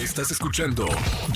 Estás escuchando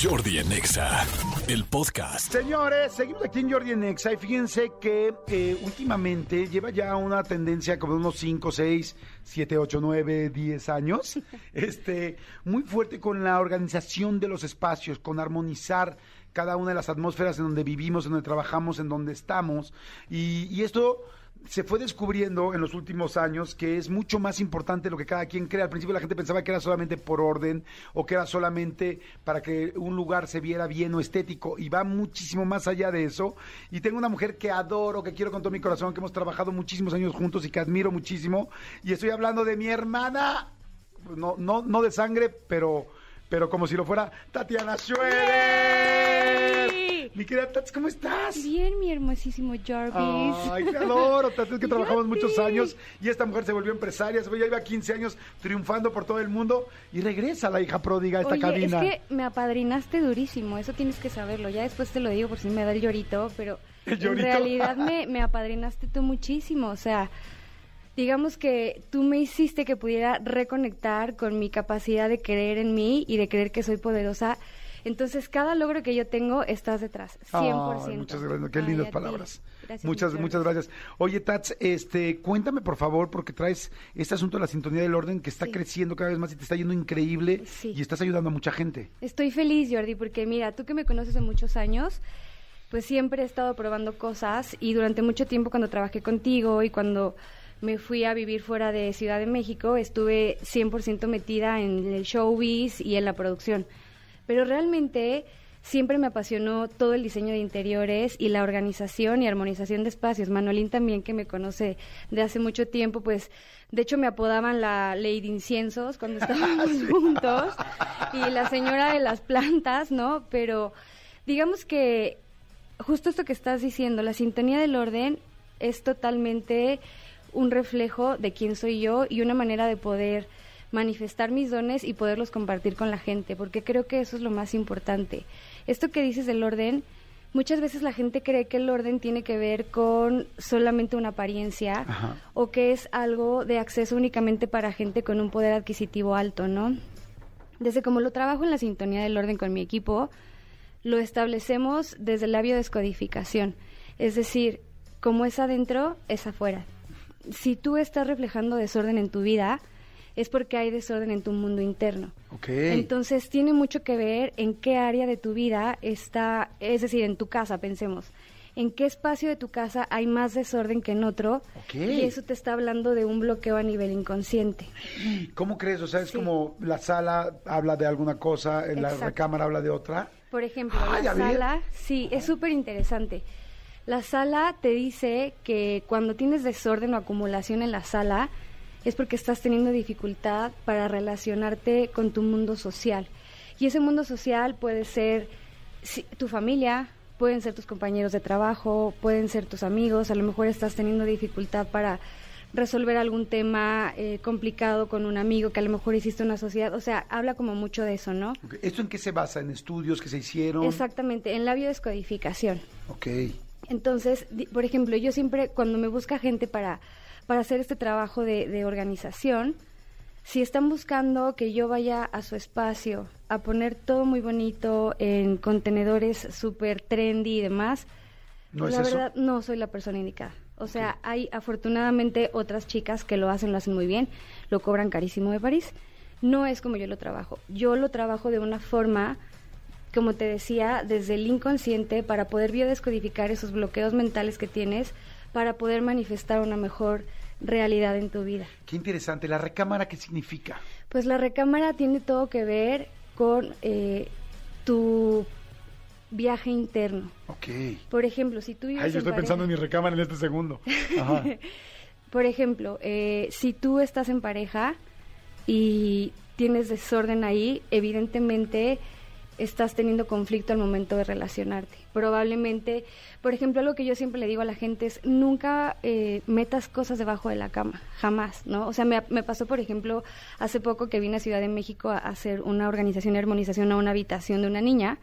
Jordi en Exa, el podcast. Señores, seguimos aquí en Jordi en Exa y fíjense que eh, últimamente lleva ya una tendencia como de unos 5, 6, 7, 8, 9, 10 años, este, muy fuerte con la organización de los espacios, con armonizar cada una de las atmósferas en donde vivimos, en donde trabajamos, en donde estamos. Y, y esto se fue descubriendo en los últimos años que es mucho más importante lo que cada quien cree. Al principio la gente pensaba que era solamente por orden o que era solamente para que un lugar se viera bien o estético y va muchísimo más allá de eso. Y tengo una mujer que adoro, que quiero con todo mi corazón, que hemos trabajado muchísimos años juntos y que admiro muchísimo. Y estoy hablando de mi hermana, no, no, no de sangre, pero, pero como si lo fuera Tatiana Schroeder. Mi querida Tats, ¿cómo estás? Bien, mi hermosísimo Jarvis. Ay, te adoro, Tats, es que trabajamos muchos años y esta mujer se volvió empresaria, se ya iba 15 años triunfando por todo el mundo y regresa la hija pródiga a esta Oye, cabina. es que me apadrinaste durísimo, eso tienes que saberlo. Ya después te lo digo por si me da el llorito, pero ¿El llorito? en realidad me, me apadrinaste tú muchísimo. O sea, digamos que tú me hiciste que pudiera reconectar con mi capacidad de creer en mí y de creer que soy poderosa. Entonces, cada logro que yo tengo, estás detrás, 100%. Ay, muchas gracias, qué lindas palabras. Gracias, muchas, muchas gracias. Oye, Tats, este, cuéntame por favor, porque traes este asunto de la sintonía del orden que está Sí. creciendo cada vez más y te está yendo increíble Sí. y estás ayudando a mucha gente. Estoy feliz, Jordi, porque mira, tú que me conoces de muchos años, pues siempre he estado probando cosas y durante mucho tiempo cuando trabajé contigo y cuando me fui a vivir fuera de Ciudad de México, estuve 100% metida en el showbiz y en la producción. Pero realmente siempre me apasionó todo el diseño de interiores y la organización y armonización de espacios. Manolín también, que me conoce de hace mucho tiempo, pues de hecho me apodaban la Lady Inciensos cuando estábamos juntos y la señora de las plantas, ¿no? Pero digamos que justo esto que estás diciendo, la sintonía del orden es totalmente un reflejo de quién soy yo y una manera de poder manifestar mis dones y poderlos compartir con la gente, porque creo que eso es lo más importante. Esto que dices del orden, muchas veces la gente cree que el orden tiene que ver con solamente una apariencia Ajá. o que es algo de acceso únicamente para gente con un poder adquisitivo alto, ¿no? Desde como lo trabajo en la sintonía del orden con mi equipo, lo establecemos desde la biodescodificación. Es decir, como es adentro, es afuera. Si tú estás reflejando desorden en tu vida, es porque hay desorden en tu mundo interno. Entonces tiene mucho que ver en qué área de tu vida está, es decir, en tu casa, pensemos. En qué espacio de tu casa hay más desorden que en otro. Ok. Y eso te está hablando de un bloqueo a nivel inconsciente. ¿Cómo crees? O sea, es Sí. como la sala habla de alguna cosa, en la recámara habla de otra. Por ejemplo, Ay, a la sala, sí, es súper interesante. La sala te dice que cuando tienes desorden o acumulación en la sala es porque estás teniendo dificultad para relacionarte con tu mundo social. Y ese mundo social puede ser sí, tu familia, pueden ser tus compañeros de trabajo, pueden ser tus amigos, a lo mejor estás teniendo dificultad para resolver algún tema eh, complicado con un amigo que a lo mejor hiciste una sociedad, o sea, habla como mucho de eso, ¿no? ¿Esto en qué se basa? ¿En estudios que se hicieron? Exactamente, en la biodescodificación. Ok. Entonces, por ejemplo, yo siempre, cuando me busca gente para, para hacer este trabajo de, de organización, si están buscando que yo vaya a su espacio a poner todo muy bonito en contenedores súper trendy y demás, ¿No pues es la eso? verdad no soy la persona indicada. O sea, hay afortunadamente otras chicas que lo hacen, lo hacen muy bien, lo cobran carísimo de París. No es como yo lo trabajo. Yo lo trabajo de una forma, como te decía, desde el inconsciente para poder biodescodificar esos bloqueos mentales que tienes para poder manifestar una mejor realidad en tu vida. Qué interesante. ¿La recámara qué significa? Pues la recámara tiene todo que ver con eh, tu viaje interno. Ok. Por ejemplo, si tú vives Ay, yo en estoy pensando en mi recámara en este segundo. Ajá. Por ejemplo, eh, si tú estás en pareja y tienes desorden ahí, evidentemente estás teniendo conflicto al momento de relacionarte. Probablemente, por ejemplo, algo que yo siempre le digo a la gente es nunca eh, metas cosas debajo de la cama, jamás, ¿no? O sea, me, me pasó, por ejemplo, hace poco que vine a Ciudad de México a hacer una organización y armonización a una habitación de una niña.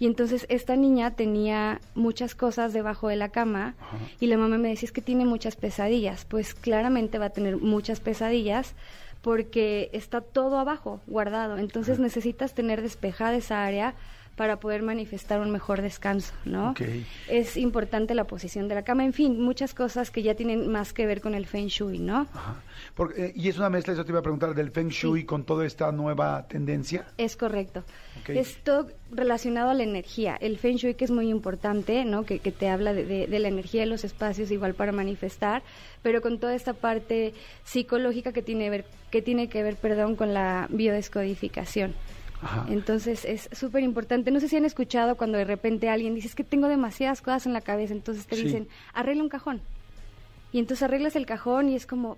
Y entonces esta niña tenía muchas cosas debajo de la cama y la mamá me decía, es que tiene muchas pesadillas. Pues claramente va a tener muchas pesadillas porque está todo abajo, guardado. Entonces necesitas tener despejada esa área para poder manifestar un mejor descanso, ¿no? Ok. Es importante la posición de la cama, en fin, muchas cosas que ya tienen más que ver con el feng shui, ¿no? Ajá. Porque, eh, y es una mezcla, eso te iba a preguntar, del Feng Shui Sí. con toda esta nueva tendencia. Es correcto. Ok. Es todo relacionado a la energía. El Feng Shui que es muy importante, ¿no? Que, que te habla de, de- de la energía de los espacios igual para manifestar, pero con toda esta parte psicológica que tiene, ver, que, tiene que ver perdón, con la biodescodificación. Ajá. Entonces es súper importante. No sé si han escuchado cuando de repente alguien dice, es que tengo demasiadas cosas en la cabeza, entonces te Sí. dicen, arregla un cajón. Y entonces arreglas el cajón y es como,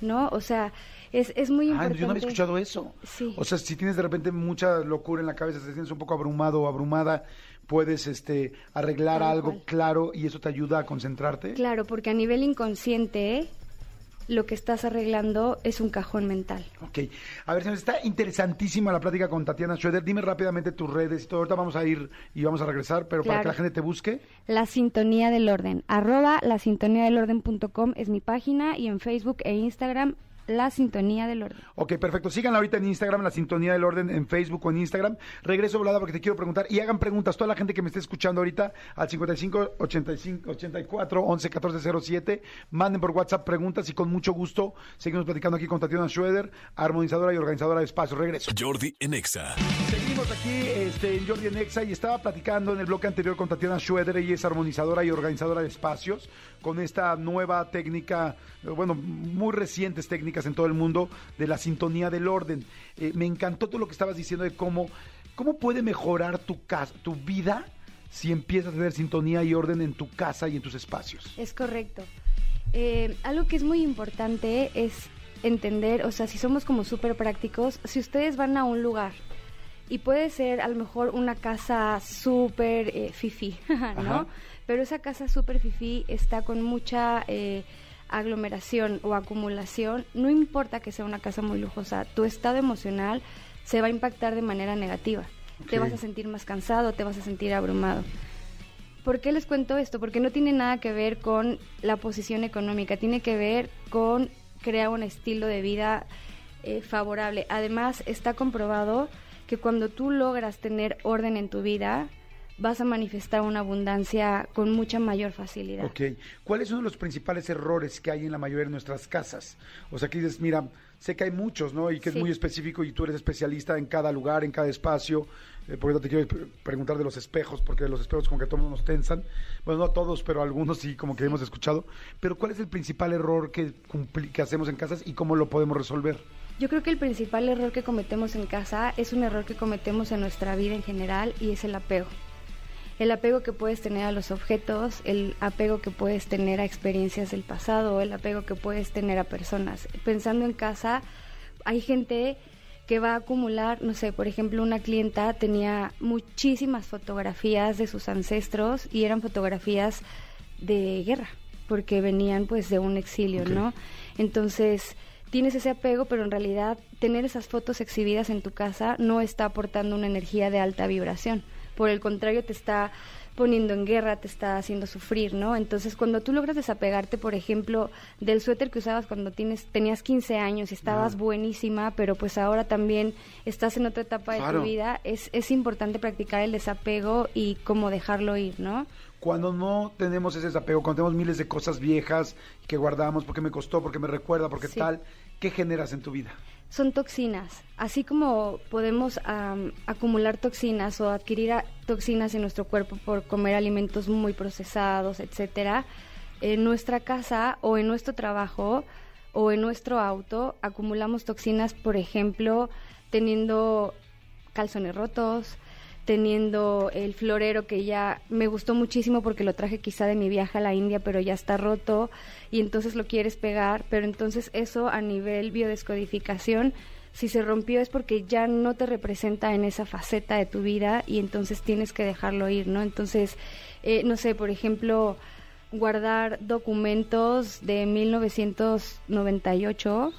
¿no? O sea, es, es muy Ah, importante. yo no había escuchado eso. Sí. O sea, si tienes de repente mucha locura en la cabeza, te sientes un poco abrumado o abrumada, puedes este, arreglar Tal algo cual. claro y eso te ayuda a concentrarte. Claro, porque a nivel inconsciente lo que estás arreglando es un cajón mental. Ok. A ver, señores, está interesantísima la plática con Tatiana Schroeder. Dime rápidamente tus redes y todo. Ahorita vamos a ir y vamos a regresar, pero para que la gente te busque. La Sintonía del Orden. Arroba la sintonía del orden.com es mi página y en Facebook e Instagram La Sintonía del Orden. Ok, perfecto. Síganla ahorita en Instagram, la sintonía del orden en Facebook o en Instagram. Regreso volada porque te quiero preguntar y hagan preguntas. Toda la gente que me esté escuchando ahorita al 55 85 84 11 14 07. Manden por WhatsApp preguntas y con mucho gusto seguimos platicando aquí con Tatiana Schroeder, armonizadora y organizadora de espacios. Regreso. Jordi en Exa. Seguimos aquí este, en Jordi en Exa y estaba platicando en el bloque anterior con Tatiana Schroeder, ella es armonizadora y organizadora de espacios, con esta nueva técnica, eh, bueno, muy recientes técnicas en todo el mundo de la sintonía del orden. Eh, me encantó todo lo que estabas diciendo de cómo, cómo puede mejorar tu, casa, tu vida si empiezas a tener sintonía y orden en tu casa y en tus espacios. Es correcto. Eh, algo que es muy importante es entender, o sea, si somos como súper prácticos, si ustedes van a un lugar y puede ser a lo mejor una casa súper eh, fifi, ¿no? Ajá. Pero esa casa súper fifi está con mucha eh, aglomeración o acumulación, no importa que sea una casa muy lujosa, tu estado emocional se va a impactar de manera negativa. Te vas a sentir más cansado, te vas a sentir abrumado. ¿Por qué les cuento esto? Porque no tiene nada que ver con la posición económica, tiene que ver con crear un estilo de vida eh, favorable. Además, está comprobado que cuando tú logras tener orden en tu vida, vas a manifestar una abundancia con mucha mayor facilidad. Ok. ¿Cuáles son los principales errores que hay en la mayoría de nuestras casas? O sea, que dices, mira, sé que hay muchos, ¿no? Y que es muy específico y tú eres especialista en cada lugar, en cada espacio. Eh, por eso te quiero pre- preguntar de los espejos, porque los espejos como que todos nos tensan. Bueno, no a todos, pero a algunos sí, como que hemos escuchado. Pero ¿cuál es el principal error que, que hacemos en casas y cómo lo podemos resolver? Yo creo que el principal error que cometemos en casa es un error que cometemos en nuestra vida en general y es el apego. El apego que puedes tener a los objetos, el apego que puedes tener a experiencias del pasado, el apego que puedes tener a personas. Pensando en casa, hay gente que va a acumular, no sé, por ejemplo, una clienta tenía muchísimas fotografías de sus ancestros y eran fotografías de guerra, porque venían pues de un exilio. ¿no? Entonces, tienes ese apego, pero en realidad tener esas fotos exhibidas en tu casa no está aportando una energía de alta vibración. Por el contrario, te está poniendo en guerra, te está haciendo sufrir, ¿no? Entonces, cuando tú logras desapegarte, por ejemplo, del suéter que usabas cuando tienes, tenías 15 años y estabas Ah. buenísima, pero pues ahora también estás en otra etapa de tu vida, es, es importante practicar el desapego y cómo dejarlo ir, ¿no? Cuando no tenemos ese desapego, cuando tenemos miles de cosas viejas que guardamos porque me costó, porque me recuerda, porque Sí. tal, ¿qué generas en tu vida? Son toxinas. Así como podemos am, acumular toxinas o adquirir toxinas en nuestro cuerpo por comer alimentos muy procesados, etcétera, en nuestra casa o en nuestro trabajo o en nuestro auto acumulamos toxinas, por ejemplo, teniendo calzones rotos, teniendo el florero que ya me gustó muchísimo porque lo traje quizá de mi viaje a la India, pero ya está roto y entonces lo quieres pegar, pero entonces eso a nivel biodescodificación, si se rompió es porque ya no te representa en esa faceta de tu vida y entonces tienes que dejarlo ir, ¿no? Entonces, eh, no sé, por ejemplo, guardar documentos de 1998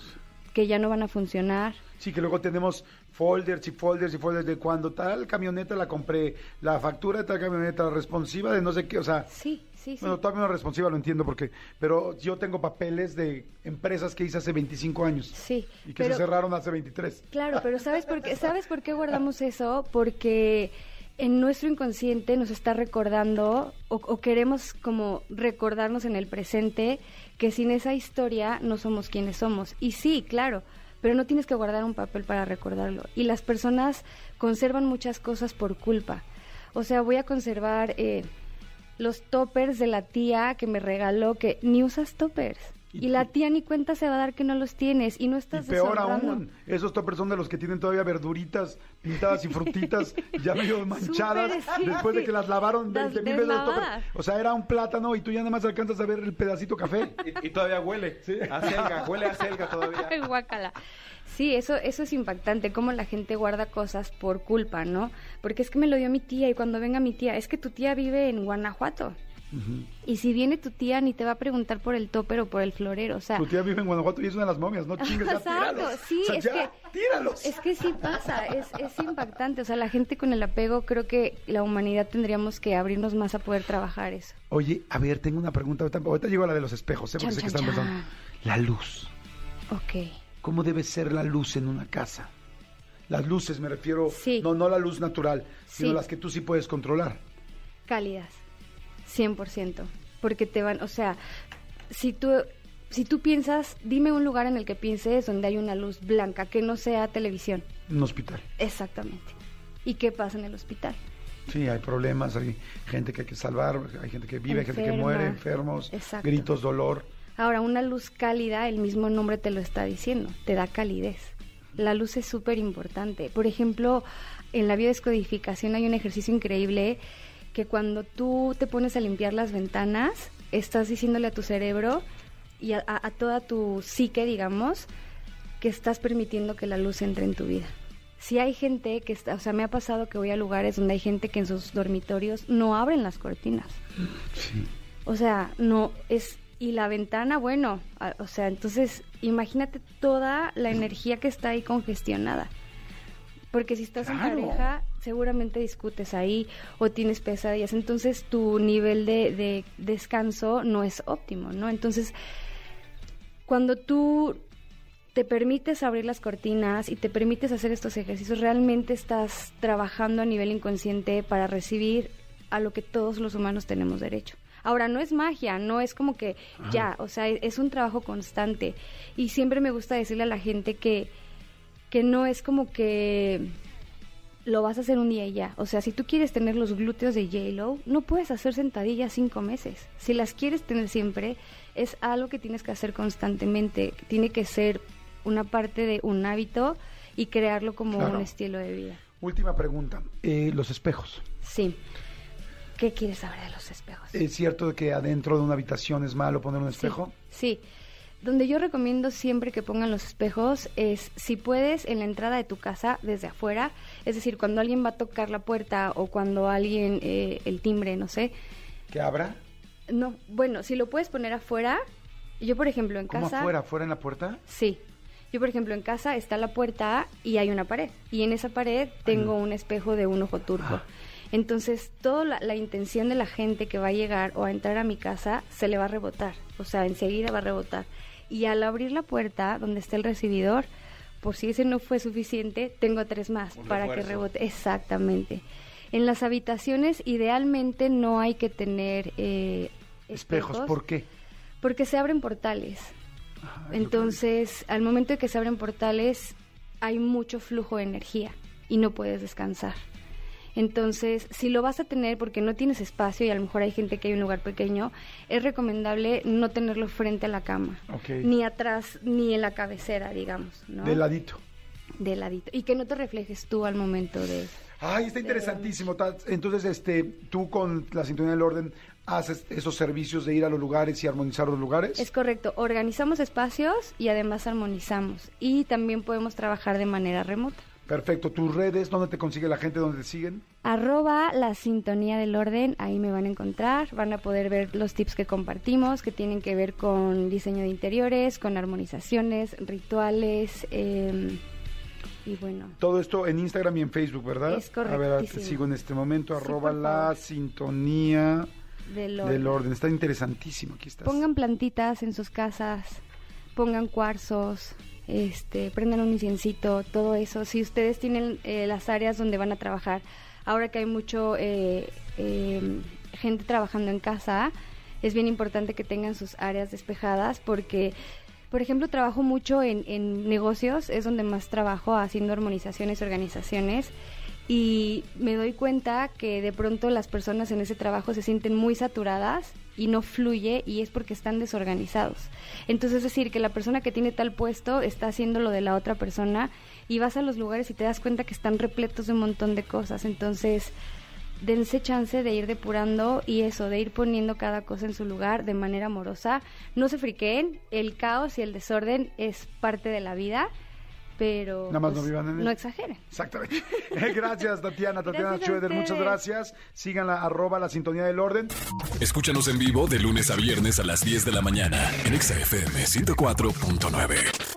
que ya no van a funcionar. Sí, que luego tenemos folders y folders y folders de cuando tal camioneta la compré, la factura de tal camioneta, responsiva de no sé qué, o sea, Sí, sí, sí. bueno, todavía no responsiva, lo entiendo porque, pero yo tengo papeles de empresas que hice hace 25 años sí. y que pero- se cerraron hace 23. Claro, pero ¿sabes por qué, ¿sabes por qué guardamos eso? Porque en nuestro inconsciente nos está recordando o, o queremos como recordarnos en el presente que sin esa historia no somos quienes somos. Y sí, claro, pero no tienes que guardar un papel para recordarlo. Y las personas conservan muchas cosas por culpa. O sea, voy a conservar eh, los toppers de la tía que me regaló, que ni usas toppers. Y- Y la tía ni cuenta se va a dar que no los tienes y no Y estás peor aún, esos toppers son de los que tienen todavía verduritas pintadas y frutitas ya medio manchadas Súper, sí. después de que las lavaron Las 20 mil veces. O sea, era un plátano y tú ya nada más alcanzas a ver el pedacito café. Y, y todavía huele. A selga, huele a selga todavía. Ay, guácala. Sí, eso, eso es impactante, cómo la gente guarda cosas por culpa, ¿no? Porque es que me lo dio mi tía y cuando venga mi tía, es que tu tía vive en Guanajuato. Y si viene tu tía ni te va a preguntar por el topper o por el florero, o sea... Tu tía vive en Guanajuato y es una de las momias, no chingues, ya tíralos. sí, O sea, es ya, que- tíralos. Es que sí pasa, es, es impactante. O sea, la gente con el apego, creo que la humanidad tendríamos que abrirnos más a poder trabajar eso. Oye, a ver, tengo una pregunta. Ahorita, ahorita llego a la de los espejos, ¿eh? porque Chan, sé que chan, están chan. pensando. La luz. Ok. ¿Cómo debe ser la luz en una casa? Las luces, me refiero, Sí. no, no la luz natural, sino Sí. las que tú sí puedes controlar. cálidas, 100%, porque te van, o sea, si tú si tú piensas, dime un lugar en el que pienses donde hay una luz blanca que no sea televisión. Un hospital. Exactamente. ¿Y qué pasa en el hospital? Sí, hay problemas, hay gente que hay que salvar, hay gente que vive, hay gente que muere, enfermos, Exacto. gritos, dolor. Ahora, una luz cálida, el mismo nombre te lo está diciendo, te da calidez. La luz es súper importante. Por ejemplo, en la biodescodificación hay un ejercicio increíble que cuando tú te pones a limpiar las ventanas, estás diciéndole a tu cerebro y a, a- a toda tu psique, digamos, que estás permitiendo que la luz entre en tu vida. Si hay gente que está, o sea, me ha pasado que voy a lugares donde hay gente que en sus dormitorios no abren las cortinas. Sí. O sea, no es y la ventana, bueno, a- o sea, entonces imagínate toda la energía que está ahí congestionada. Porque si estás Claro. en pareja, seguramente discutes ahí o tienes pesadillas. Entonces tu nivel de, de descanso no es óptimo, ¿no? Entonces, cuando tú te permites abrir las cortinas y te permites hacer estos ejercicios, realmente estás trabajando a nivel inconsciente para recibir a lo que todos los humanos tenemos derecho. Ahora, no es magia, no es como que ya, o sea, es, es un trabajo constante. Y siempre me gusta decirle a la gente que, que no es como que lo vas a hacer un día y ya. O sea, si tú quieres tener los glúteos de J-Lo, no puedes hacer sentadillas cinco meses. Si las quieres tener siempre, es algo que tienes que hacer constantemente. Tiene que ser una parte de un hábito y crearlo como Claro. un estilo de vida. Última pregunta, eh, los espejos. Sí. ¿Qué quieres saber de los espejos? ¿Es cierto que adentro de una habitación es malo poner un espejo? Sí. Donde yo recomiendo siempre que pongan los espejos es, si puedes, en la entrada de tu casa, desde afuera, es decir, cuando alguien va a tocar la puerta o cuando alguien, eh, el timbre, no sé. ¿Que abra? No, bueno, si lo puedes poner afuera, yo por ejemplo en ¿Cómo casa... afuera? ¿Afuera en la puerta? Sí. Yo, por ejemplo, en casa está la puerta y hay una pared. Y en esa pared tengo un espejo de un ojo turco. Ah. Entonces, toda la, la intención de la gente que va a llegar o a entrar a mi casa se le va a rebotar. O sea, enseguida va a rebotar. Y al abrir la puerta donde está el recibidor, por si ese no fue suficiente, tengo tres más Un para que rebote. Exactamente. En las habitaciones, idealmente, no hay que tener eh, Espejos, ¿por qué? Porque se abren portales. Que- Entonces, al momento de que se abren portales, hay mucho flujo de energía y no puedes descansar. Entonces, si lo vas a tener porque no tienes espacio y a lo mejor hay gente que hay un lugar pequeño, es recomendable no tenerlo frente a la cama, Ok. ni atrás, ni en la cabecera, digamos, ¿no? De ladito. De ladito. Y que no te reflejes tú al momento de... Ay, está interesantísimo. Entonces, este, tú con la sintonía del orden haces esos servicios de ir a los lugares y armonizar los lugares. Es correcto, organizamos espacios y además armonizamos. Y también podemos trabajar de manera remota. Perfecto. Tus redes, ¿dónde te consigue la gente? ¿Dónde te siguen? Arroba la sintonía del orden, ahí me van a encontrar, van a poder ver los tips que compartimos, que tienen que ver con diseño de interiores, con armonizaciones, rituales, eh, y bueno. Todo esto en Instagram y en Facebook, ¿verdad? Es A ver, te sigo en este momento, arroba la sintonía Del del orden. Está interesantísimo, aquí estás. Pongan plantitas en sus casas, pongan cuarzos, este, prendan un inciencito, todo eso. Si ustedes tienen eh, las áreas donde van a trabajar, ahora que hay mucho eh, eh, gente trabajando en casa, es bien importante que tengan sus áreas despejadas porque, por ejemplo, trabajo mucho en, en negocios, es donde más trabajo haciendo armonizaciones, organizaciones. Y me doy cuenta que de pronto las personas en ese trabajo se sienten muy saturadas y no fluye y es porque están desorganizados. Entonces es decir, que la persona que tiene tal puesto está haciendo lo de la otra persona y vas a los lugares y te das cuenta que están repletos de un montón de cosas. Entonces, dense chance de ir depurando y eso, de ir poniendo cada cosa en su lugar de manera amorosa. No se friqueen, el caos y el desorden es parte de la vida, pero Nada más no pues, vivan en él. no exageren. Exactamente. gracias, Tatiana, Tatiana Schroeder, muchas gracias. Síganla, arroba la sintonía del orden. Escúchanos en vivo de lunes a viernes a las 10 de la mañana en Exa FM 104.9.